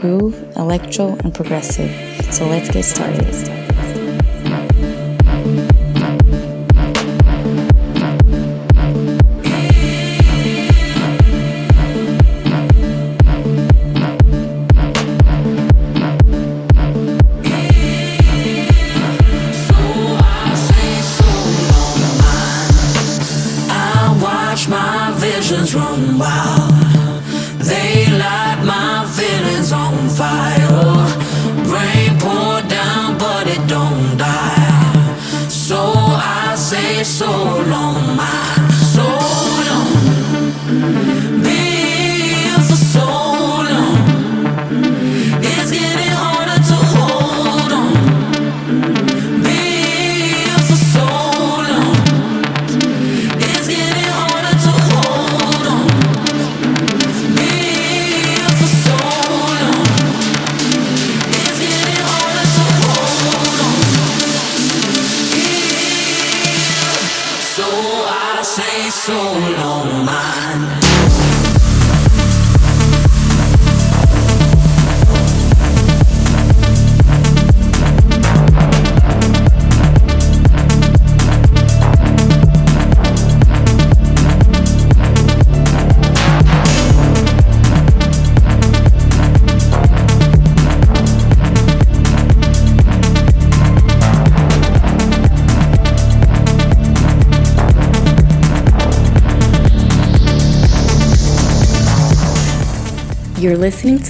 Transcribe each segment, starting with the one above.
groove, electro, and progressive. So let's get started.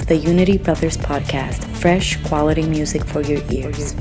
The Unity Brothers podcast, fresh quality music for your ears.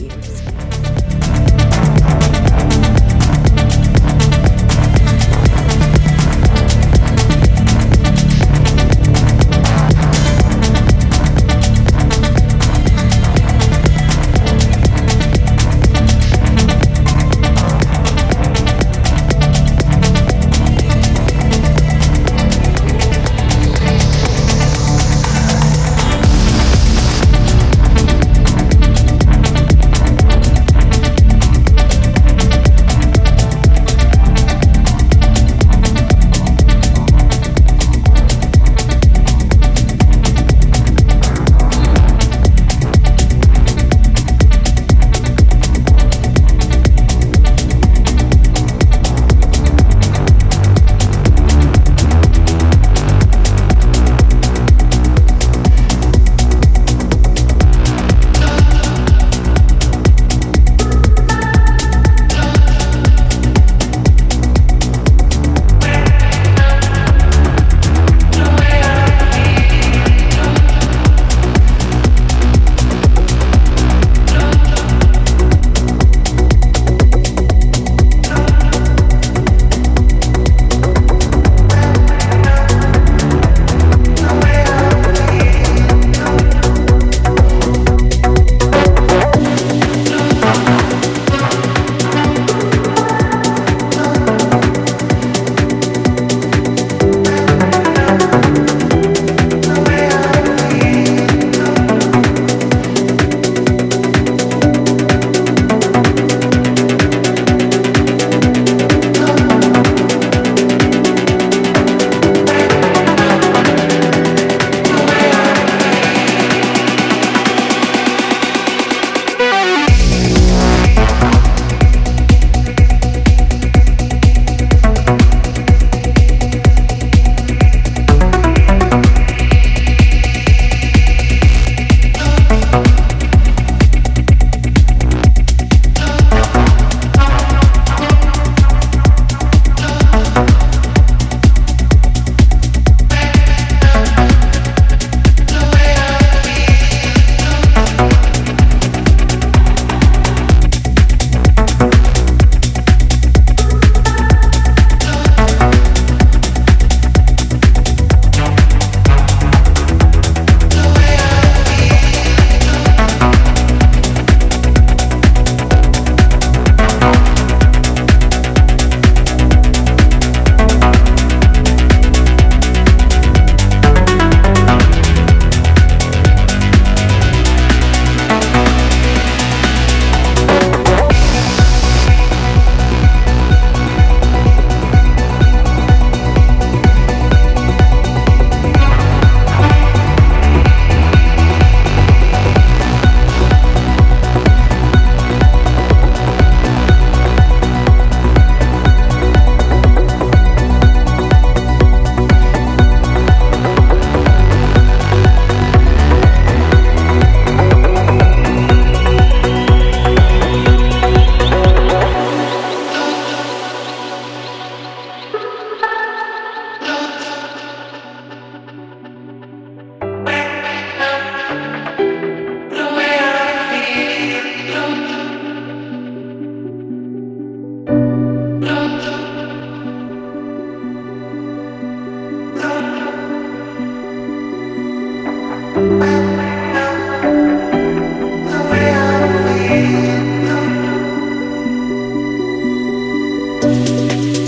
Unity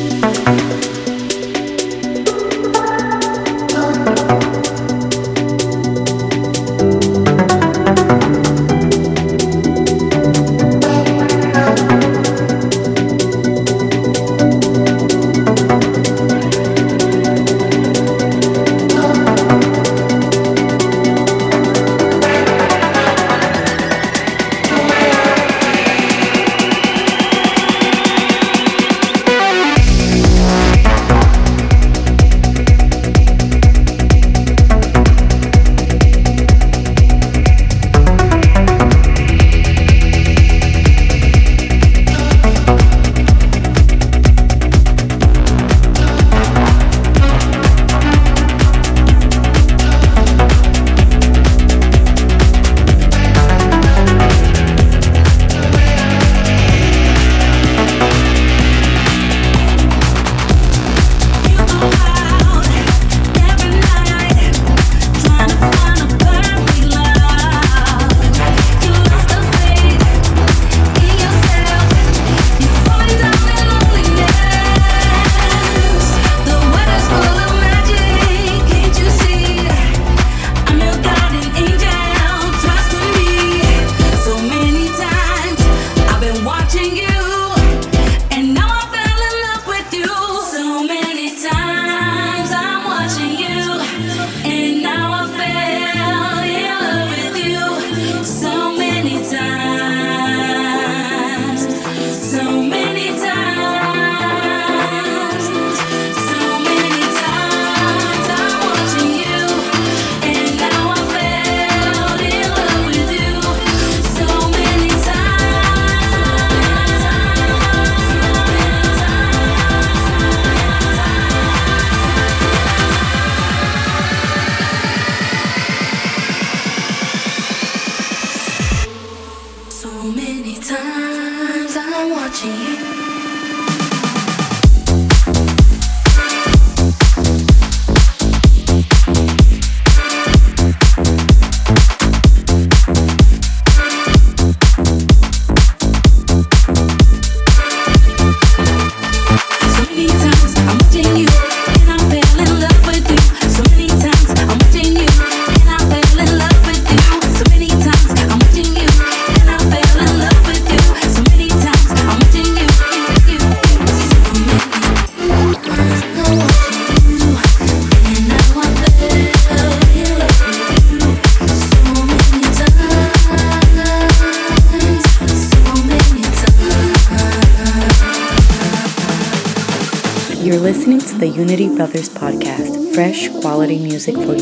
music for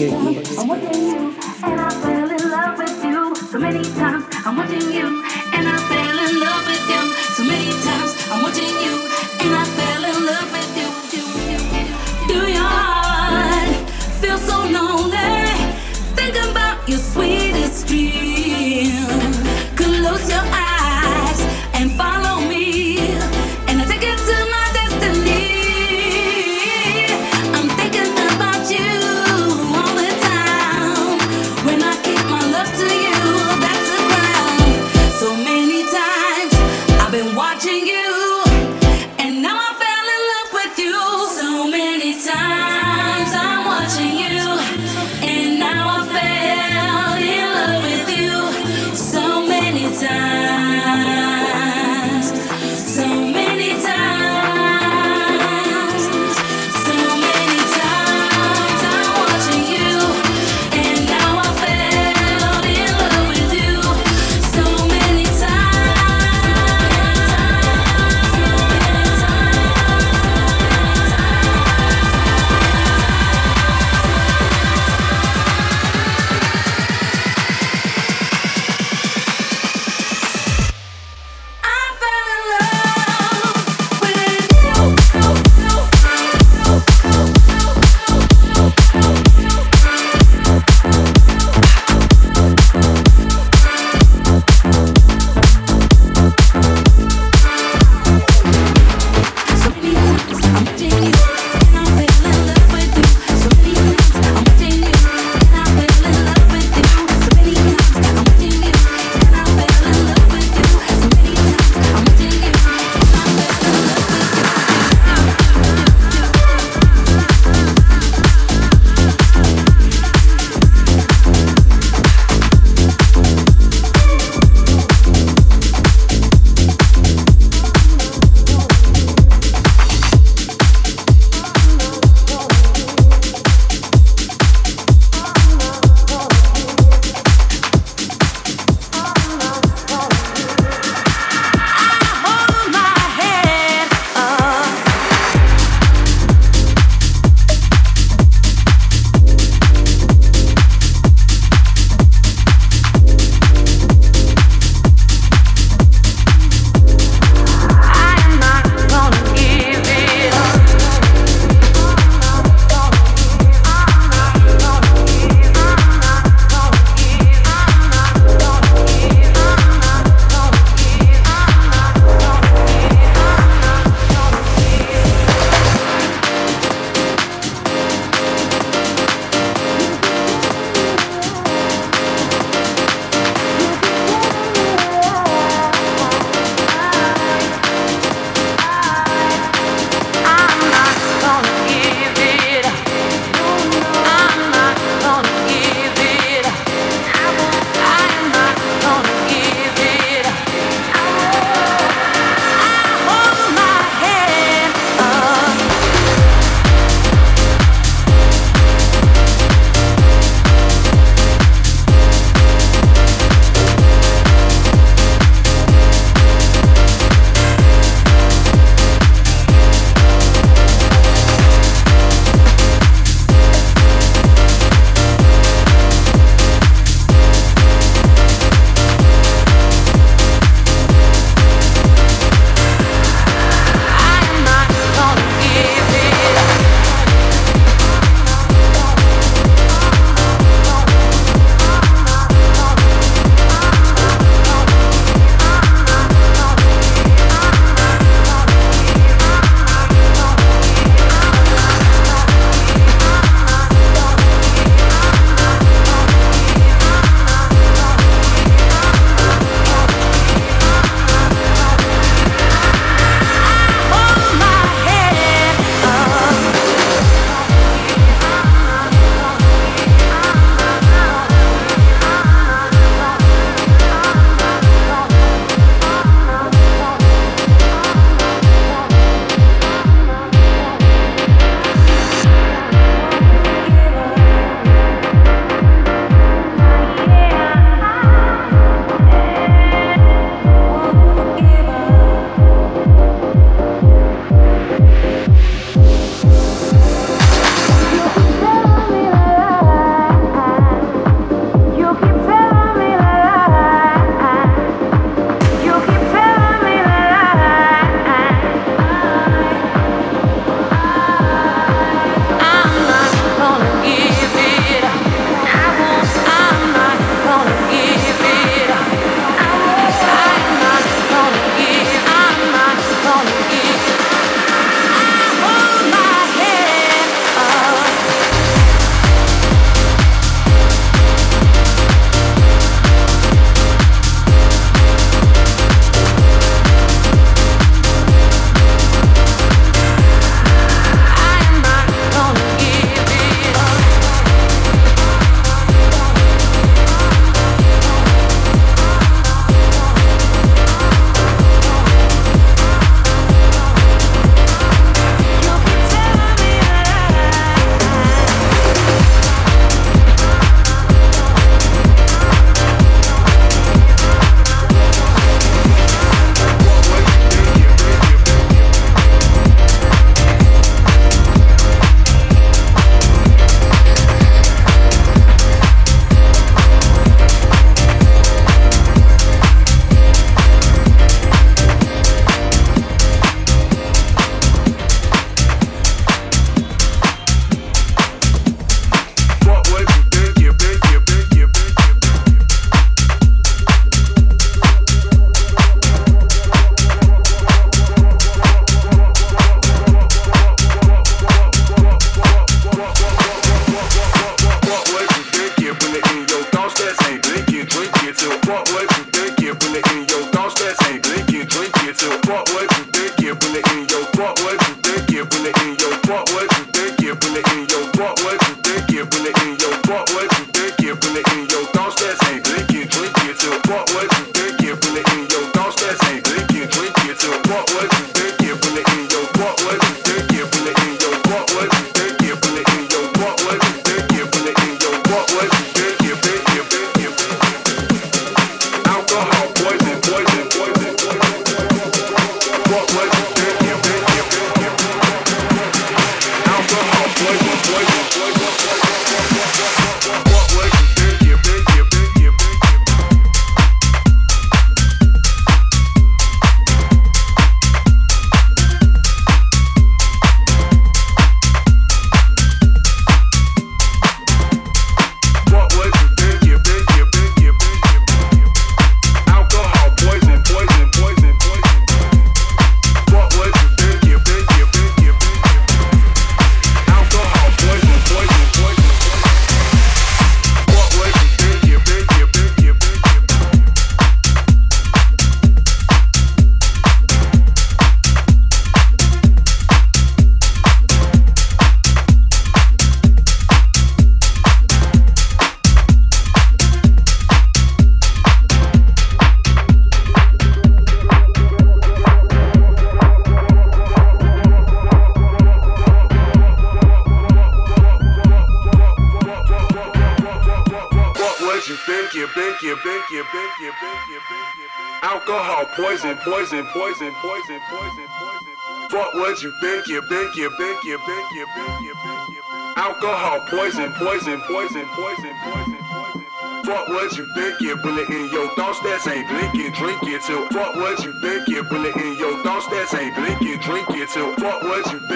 poison, poison, poison, poison. Fuck what you thinking, bullet in your thoughts, that's ain't blinking, drink it till. Fuck what you thinking, bullet in your thoughts, that's ain't blinking, drink it till. Fuck what you thinking.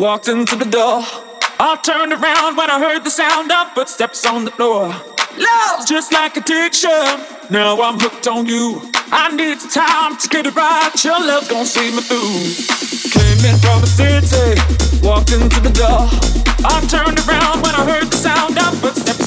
walked into the door. I turned around when I heard the sound of footsteps on the floor. Love's just like addiction. Now I'm hooked on you. I need the time to get it right. Your love gon' see me through. Came in from the city, walked into the door. I turned around when I heard the sound of footsteps.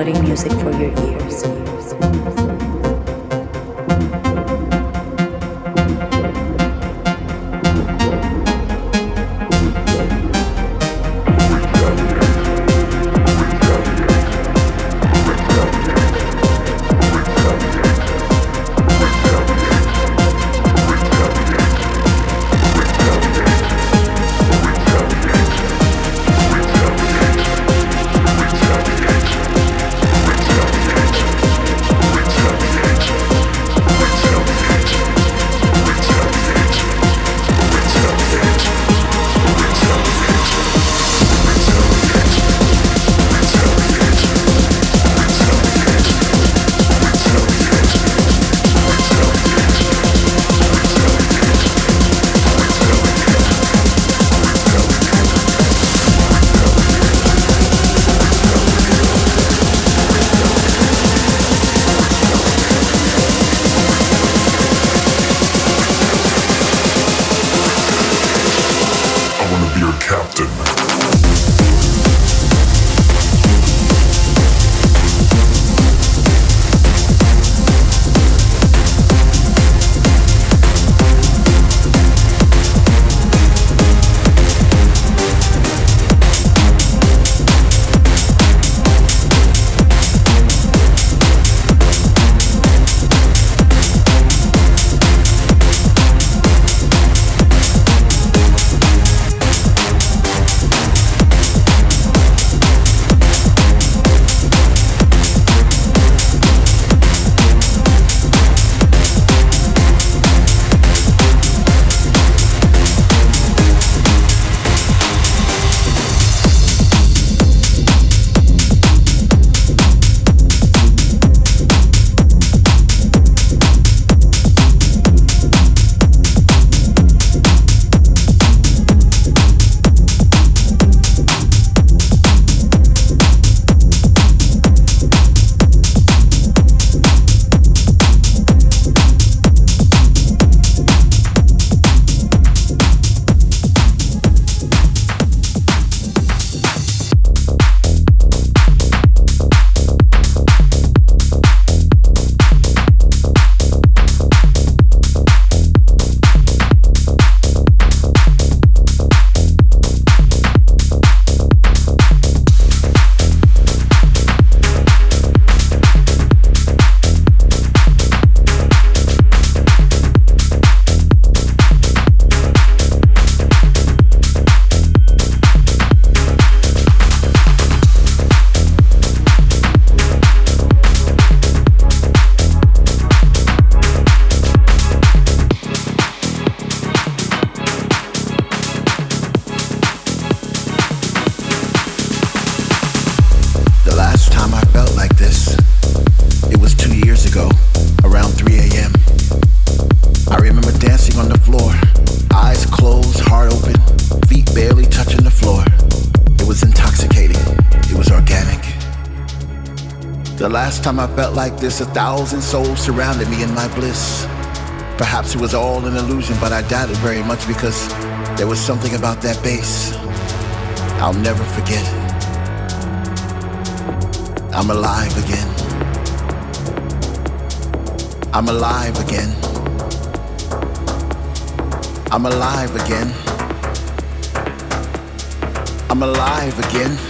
quality music for your time I felt like this, a thousand souls surrounded me in my bliss. Perhaps it was all an illusion, but I doubt it very much because there was something about that bass I'll never forget. I'm alive again. I'm alive again. I'm alive again. I'm alive again.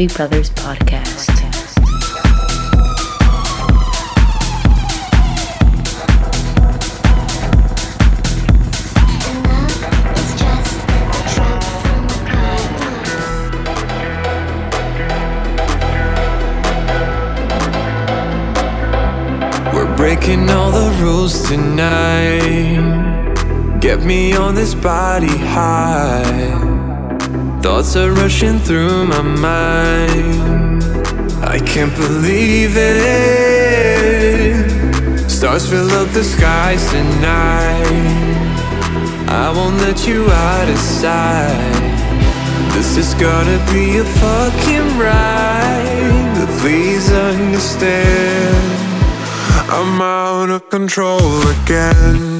Unity Brothers podcast. breaking all the rules tonight. Get me on this body high. Thoughts are rushing through my mind believe stars fill up the skies tonight. I won't let you out of sight. This is gonna be a fucking ride. But please understand, I'm out of control again.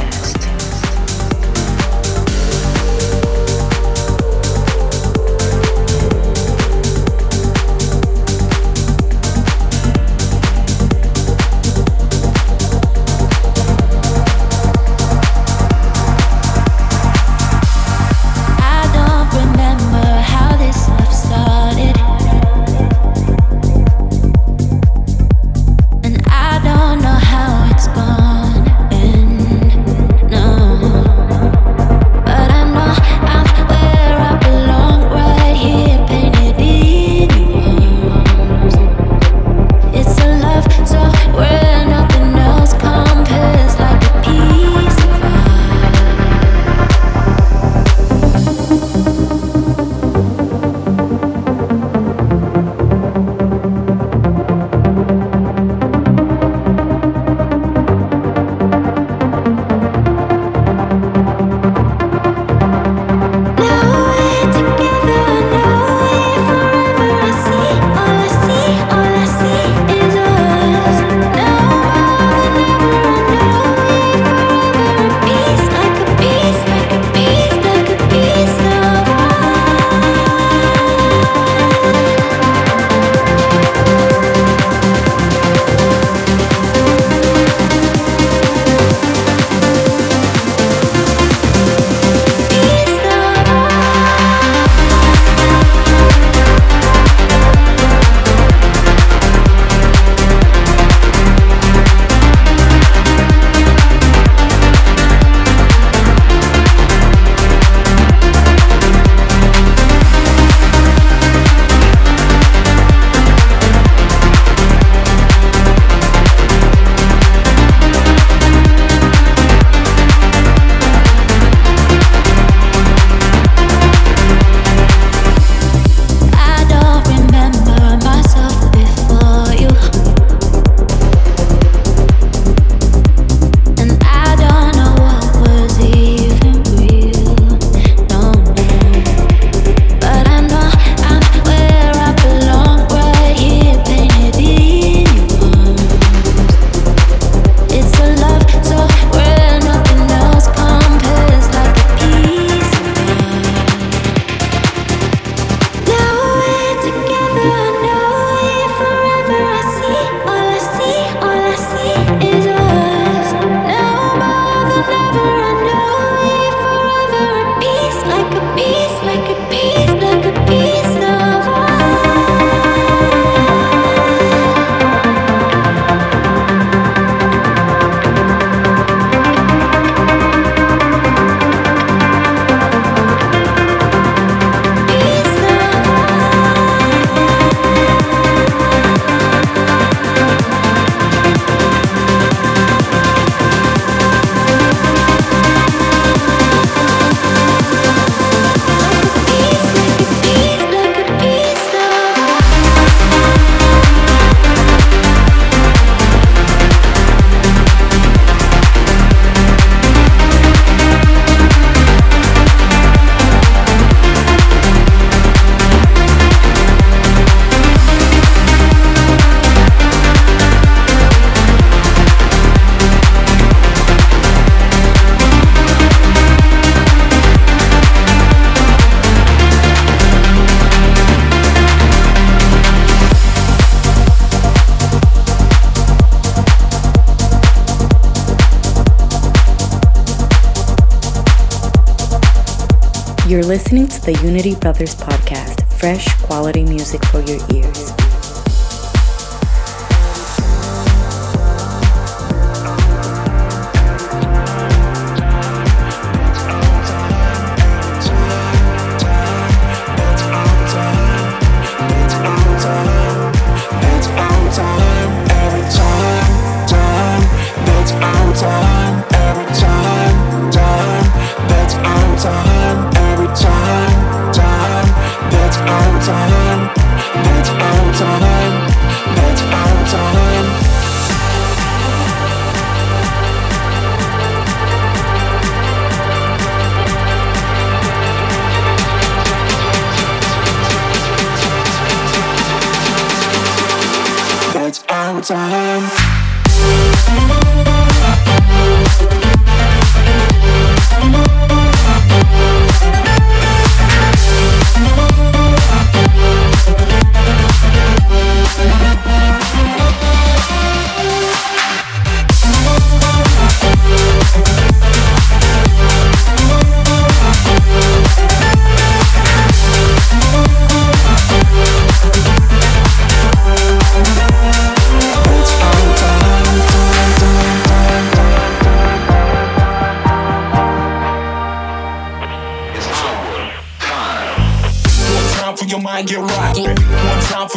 The Unity Brothers podcast, fresh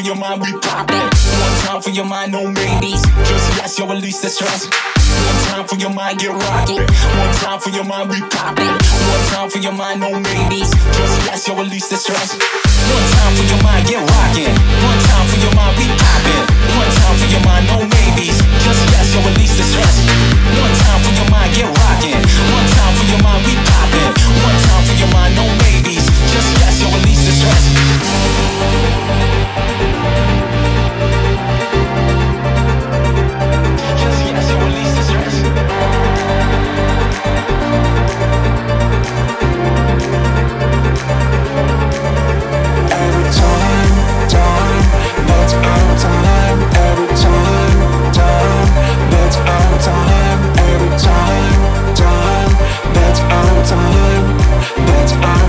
your mind, we popping. One time for your mind, no maybes. Just yes, yo, release the stress. One time for your mind, get rocking. One time for your mind, we popping. One time for your mind, no maybes. Just yes, yo, release the stress. One time for your mind, get rocking. One time for your mind, we popping. One time for your mind, no maybes. Just yes, yo, release the stress. One time for your mind, get. One time for your mind, we. One time for your mind, no maybes. Just yes, release the stress.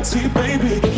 reality, baby.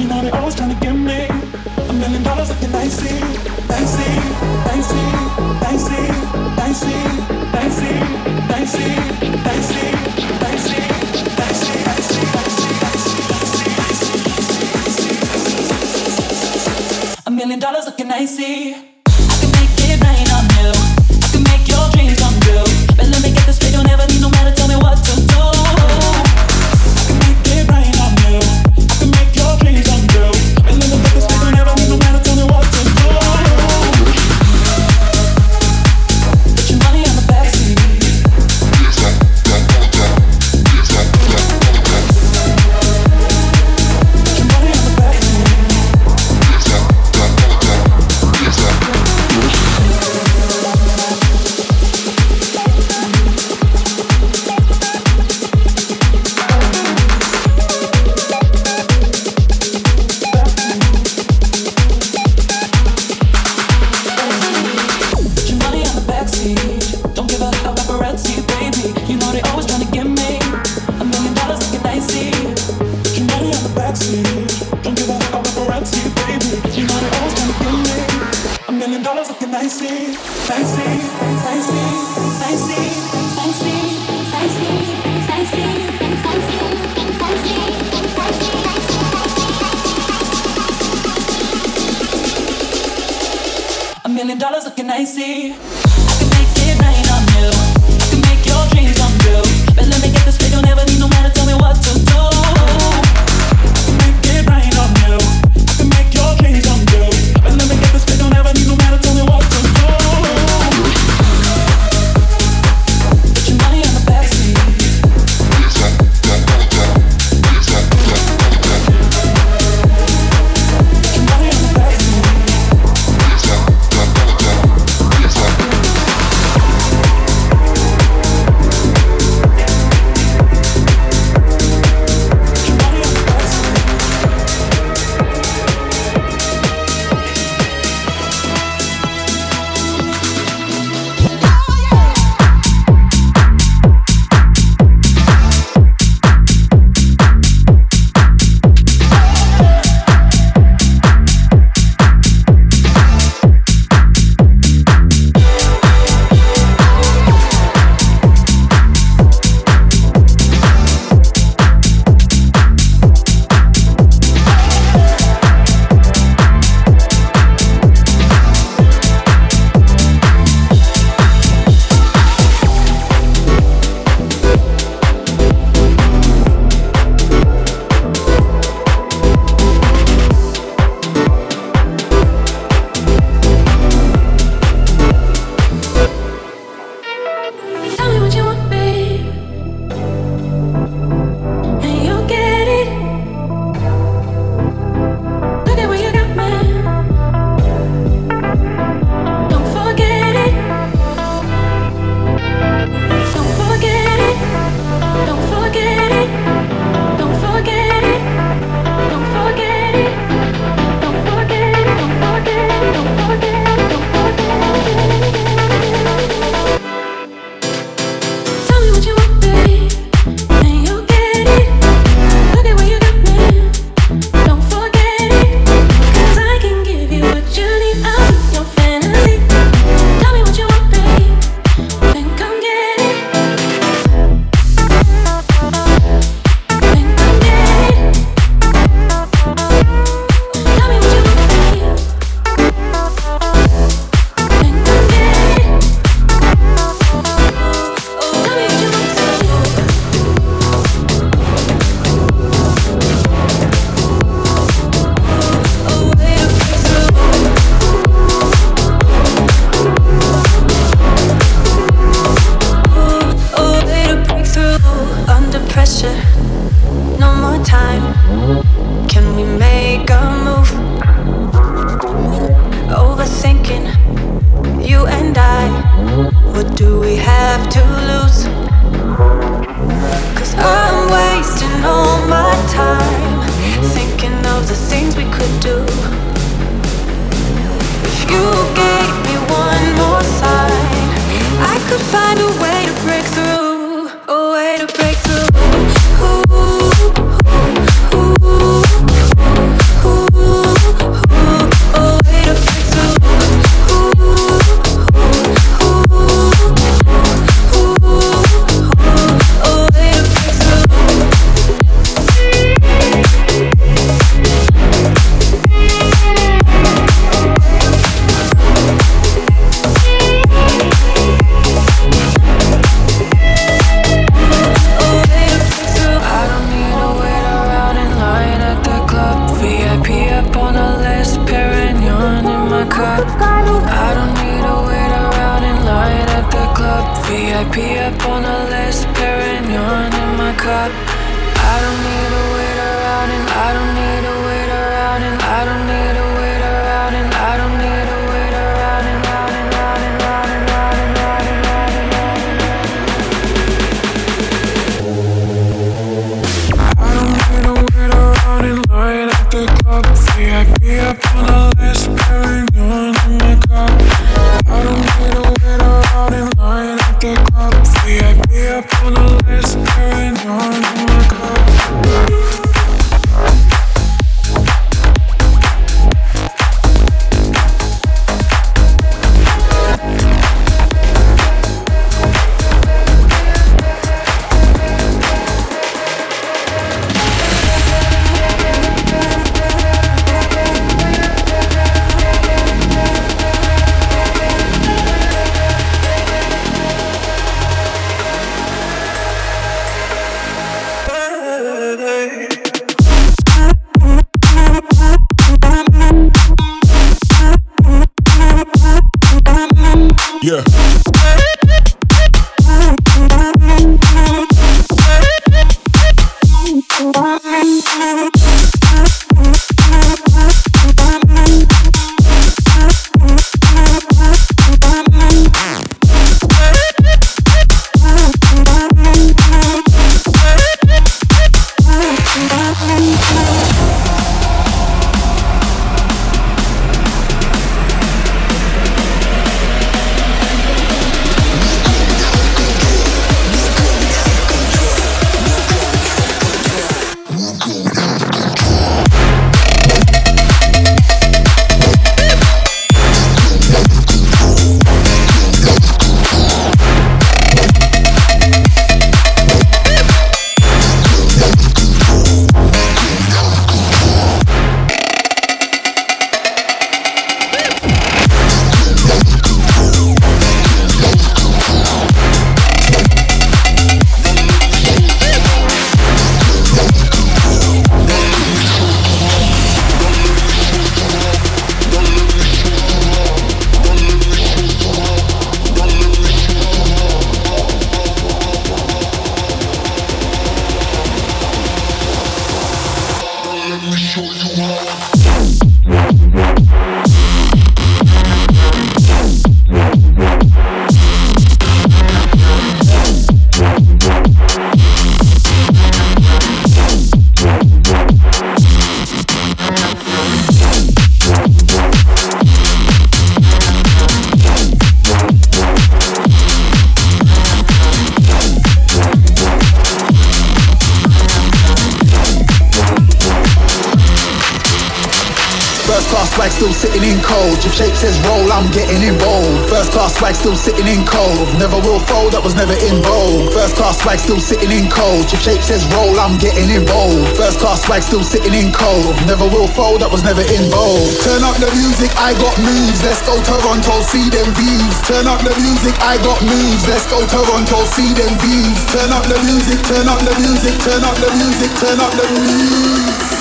says roll, I'm getting involved. First class swag still sitting in cold. Never will fold, that was never involved. Turn up the music, I got moves. Let's go Toronto, see them views. Turn up the music, I got moves. Let's go Toronto, see them views. Turn up the music, turn up the music, turn up the music, turn up the music.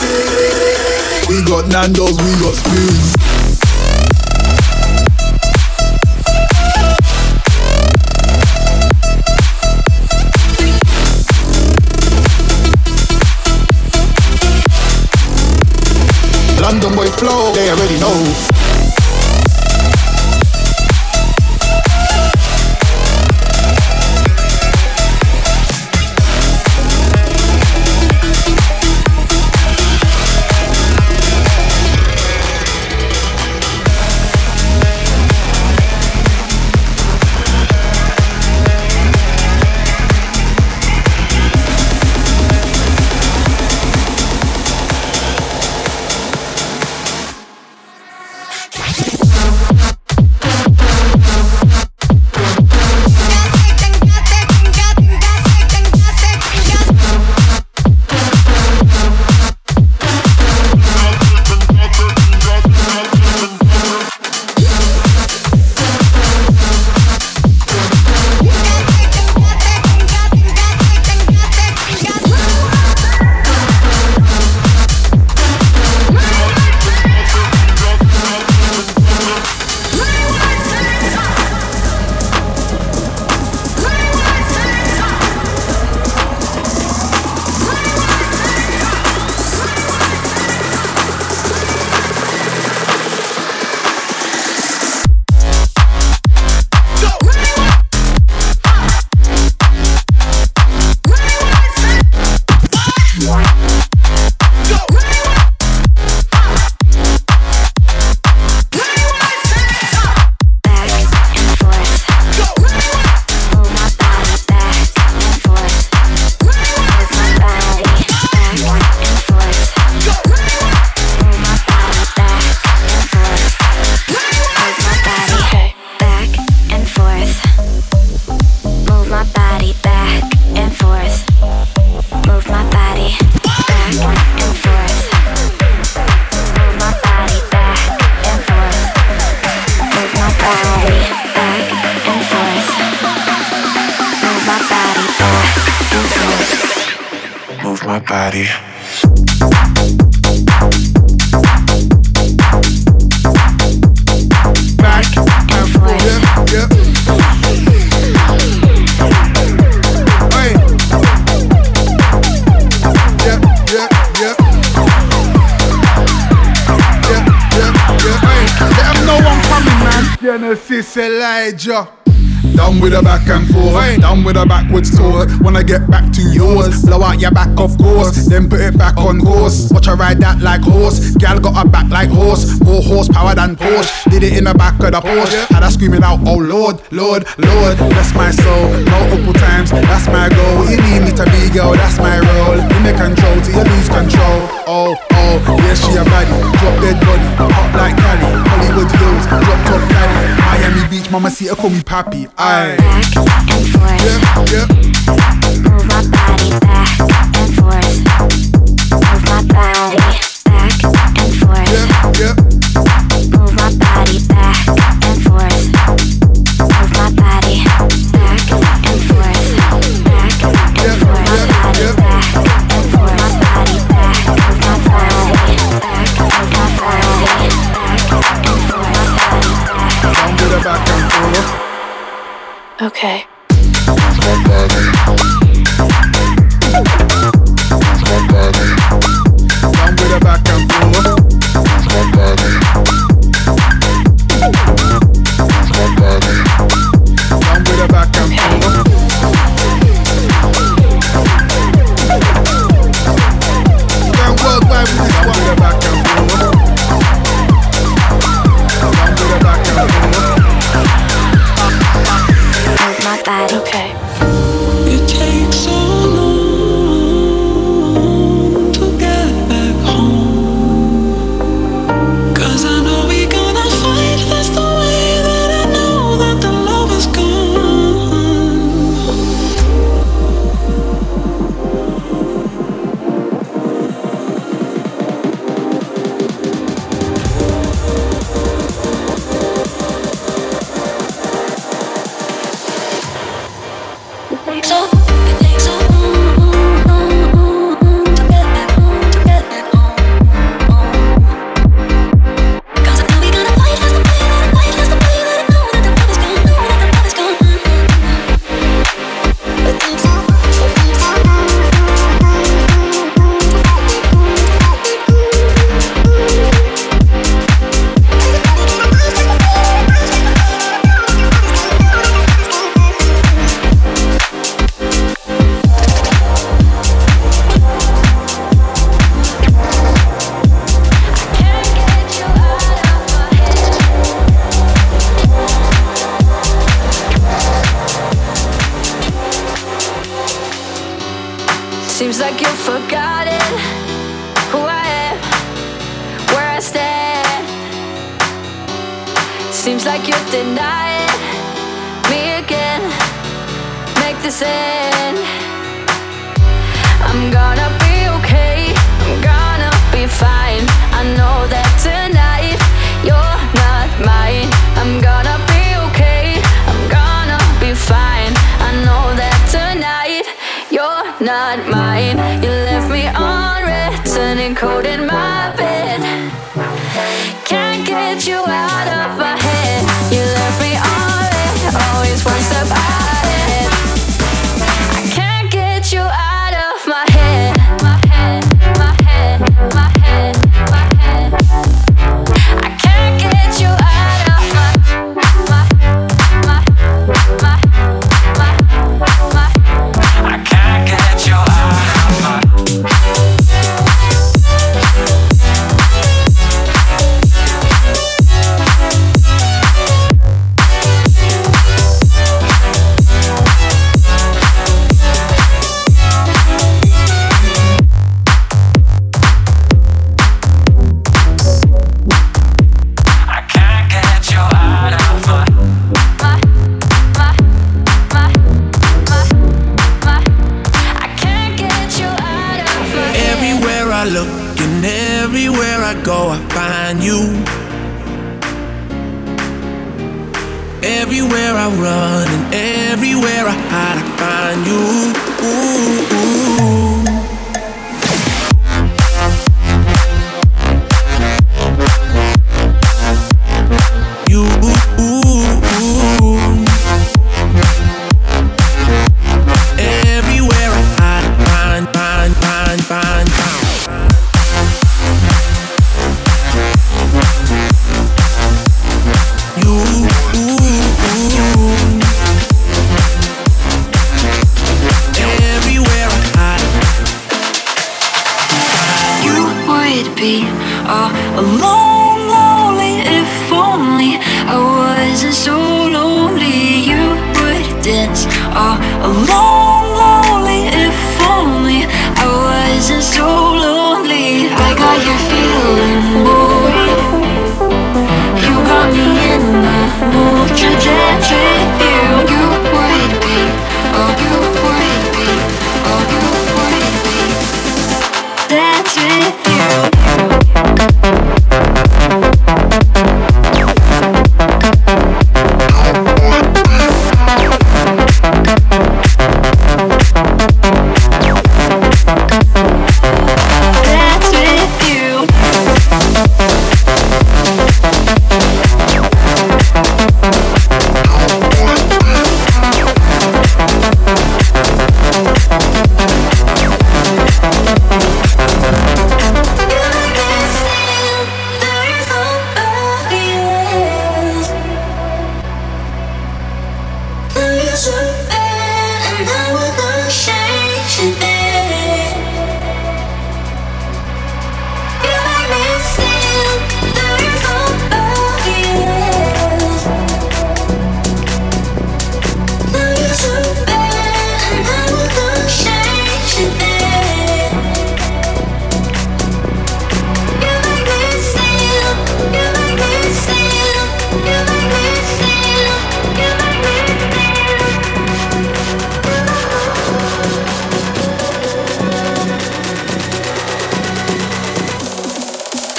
We got Nando's, we got spoons. already know. Elijah. Down with a back and forth, down with a backwards tour. Wanna get back to yours, blow out your back, of course. Then put it back on course. Watch her ride that like horse. Gal got a back like horse, more horsepower than Porsche. Did it in the back of the Porsche. Had I screaming out, oh Lord, Lord, Lord. Bless my soul, multiple times, that's my goal. You need me to be girl, that's my role. In the control till you lose control. Oh, oh, yeah, she a baddie, drop dead body, hot like Cali, Hollywood Hills. Mama see her call me papi. I back and forth. Yeah, yeah. Move my body back and forth. Move my body. okay.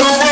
That